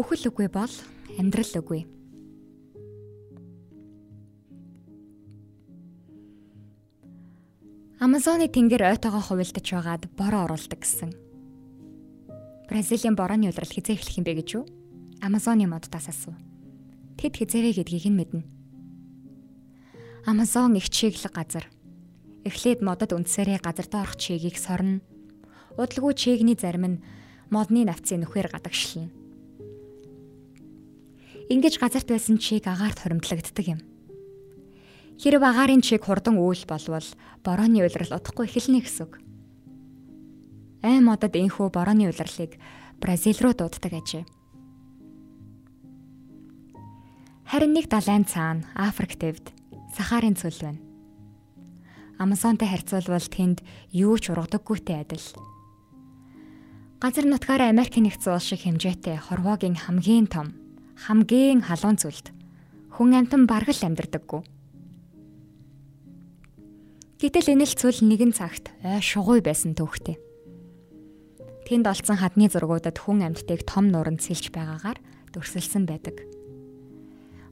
Үхэл үгүй бол амьдрал үгүй. Амазоны тэнгэр ойтойгоо хувилдаж байгаад бороо оруулдаг гэсэн. Бразилийн борооны улирал хизээ эхлэх юм бэ гэж юу? Амазоны моддаас асуу. Тэд хизээвэ гэдгийг нь мэднэ. Амазон их чиглэг газар. Эхлээд модод үндсээрээ газар доорх чигийг сорно. Удалгүй чигний зарим нь модны навцын нөхөр гадагшлна. Ингиж газарт байсан чиг агаарт хоримтлагддаг юм. Хэрэг агаарын чиг хурдан үйл болвол борооны улирал удахгүй эхэлнэ гэсэн үг. Ай модод энхүү борооны улирлыг Бразил руу дууддаг ажээ. Харин нэг далайн цаана Африк төвд Сахарын цөл байна. Амазонтой харьцуулбал тэнд юу ч ургадаггүйтэй адил. Газар нутгаар Америк нэгдсэн улс шиг хэмжээтэй хорвоогийн хамгийн том, хамгийн халуун зүйлд хүн амтан баргал амьдардаггүй. Гэтэл энэ л цөл нэгэн цагт ой шугуй байсан төвхтэй. Тэнд олцсон хадны зургуудад хүн амьтдыг том нуранд сэлж байгаагаар дүрсэлсэн байдаг.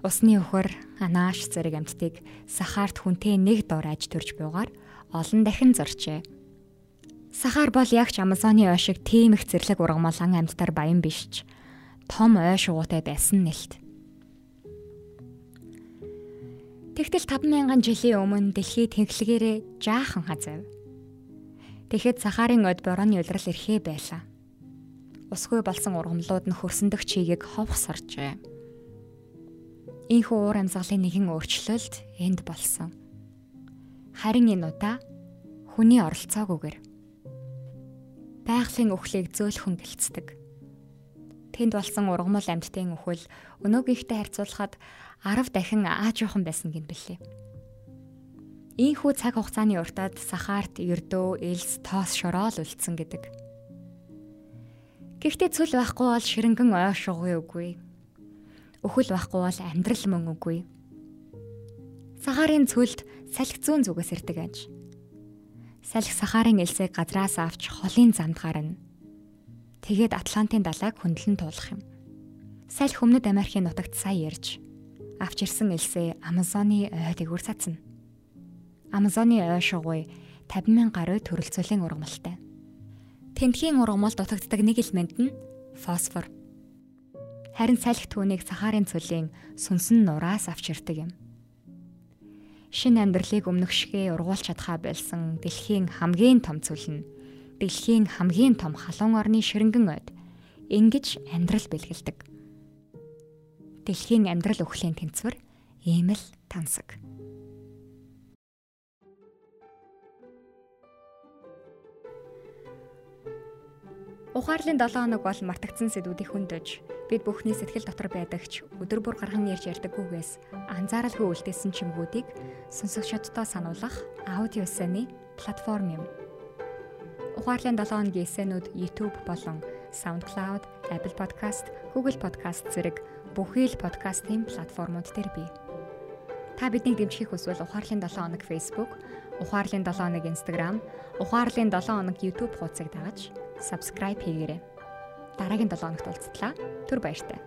Усны өхөр, анааш зэрэг амьтдыг сахаарт хүнтэй нэг дор аж төрж буйгаар олон дахин зорчээ. Сахаар бол яг ч Амазоны ой шиг тийм их зэрлэг ургамал ан амьтдаар баян биш ч том ой шугуутай байсан нэлт. Тэгтэл 5000 жилийн өмнө дэлхий тэнхлэгээрээ жаахан хазав. Тэгэхэд сахарын од борооны улирал ирэхээ байлаа. Усгүй болсон ургамлууд нь хөрсөндөг чигийг ховх соржээ. Ийхүү уур амьсгалын нэгэн өөрчлөлт энд болсон. Харин энэ удаа хүний оролцоогүйгээр байгалийн өхлийг зөөлхөн гэлцдэг. Тэнд болсон ургамал амьтдын өхөл өнөөгийнхтэй харьцуулахад 10 дахин аа жоохон байсан гин бэлээ. Ийхүү цаг хугацааны уртад сахаарт ердөө элс тоос шороол үлдсэн гэдэг. Гэхдээ цөл байхгүй бол ширэнгэн ой шугуй үгүй Өхөл байхгүй бол амьдрал мөн үгүй. Сахарын цөлд салхи зүүн зүгээс ирдэг аж. Салхи сахарын элсийг газраас авч холын замд гарна. Тэгээд Атлантын далайг хөндлөн туулах юм. Салхи өмнөд Америкийн нутагт сая ирж авч ирсэн элсээ Амазоны ойд игүр цацна. Амазоны ой шугуй 50 мянга гаруй төрөлцөлийн ургамалтай. Тентхийн ургамал дутагддаг нэг элемент нь фосфор. Харин салхи түүнийг сахарын цөлийн сүнсэн нураас авч ирдэг юм. Шинэ амьдралыг өмнөх шигээ ургуулж чадхаа болсон дэлхийн хамгийн том цөл нь дэлхийн хамгийн том халуун орны ширэнгэн ойд ингэж амьдрал бэлгэлдэг. Дэлхийн амьдрал өхлийн тэнцвэр ийм л тансаг. Ухаарлын 7 хоног бол мартагдсан сэдвүүдийг хөндөж бид бүхний сэтгэл дотор байдагч өдөр бүр гархан ярьж ярьдаггүйгээс анзааралгүй үлдээсэн чимгүүдийг сонсогчдод сануулгах аудио эссэний платформ юм. Ухаарлын 7 хоногийн эссэнүүд YouTube болон SoundCloud, Apple Podcast, Google Podcast зэрэг бүхий л подкастын платформуд дээр бий. Та биднийг дэмжих хүсвэл ухаарлын 7 хоног Facebook, ухаарлын 7 хоног Instagram, ухаарлын 7 хоног YouTube хуудсыг дагаж subscribe хийгээрэй. Дараагийн 7 хоногт уулзтлаа. Түр баяртай.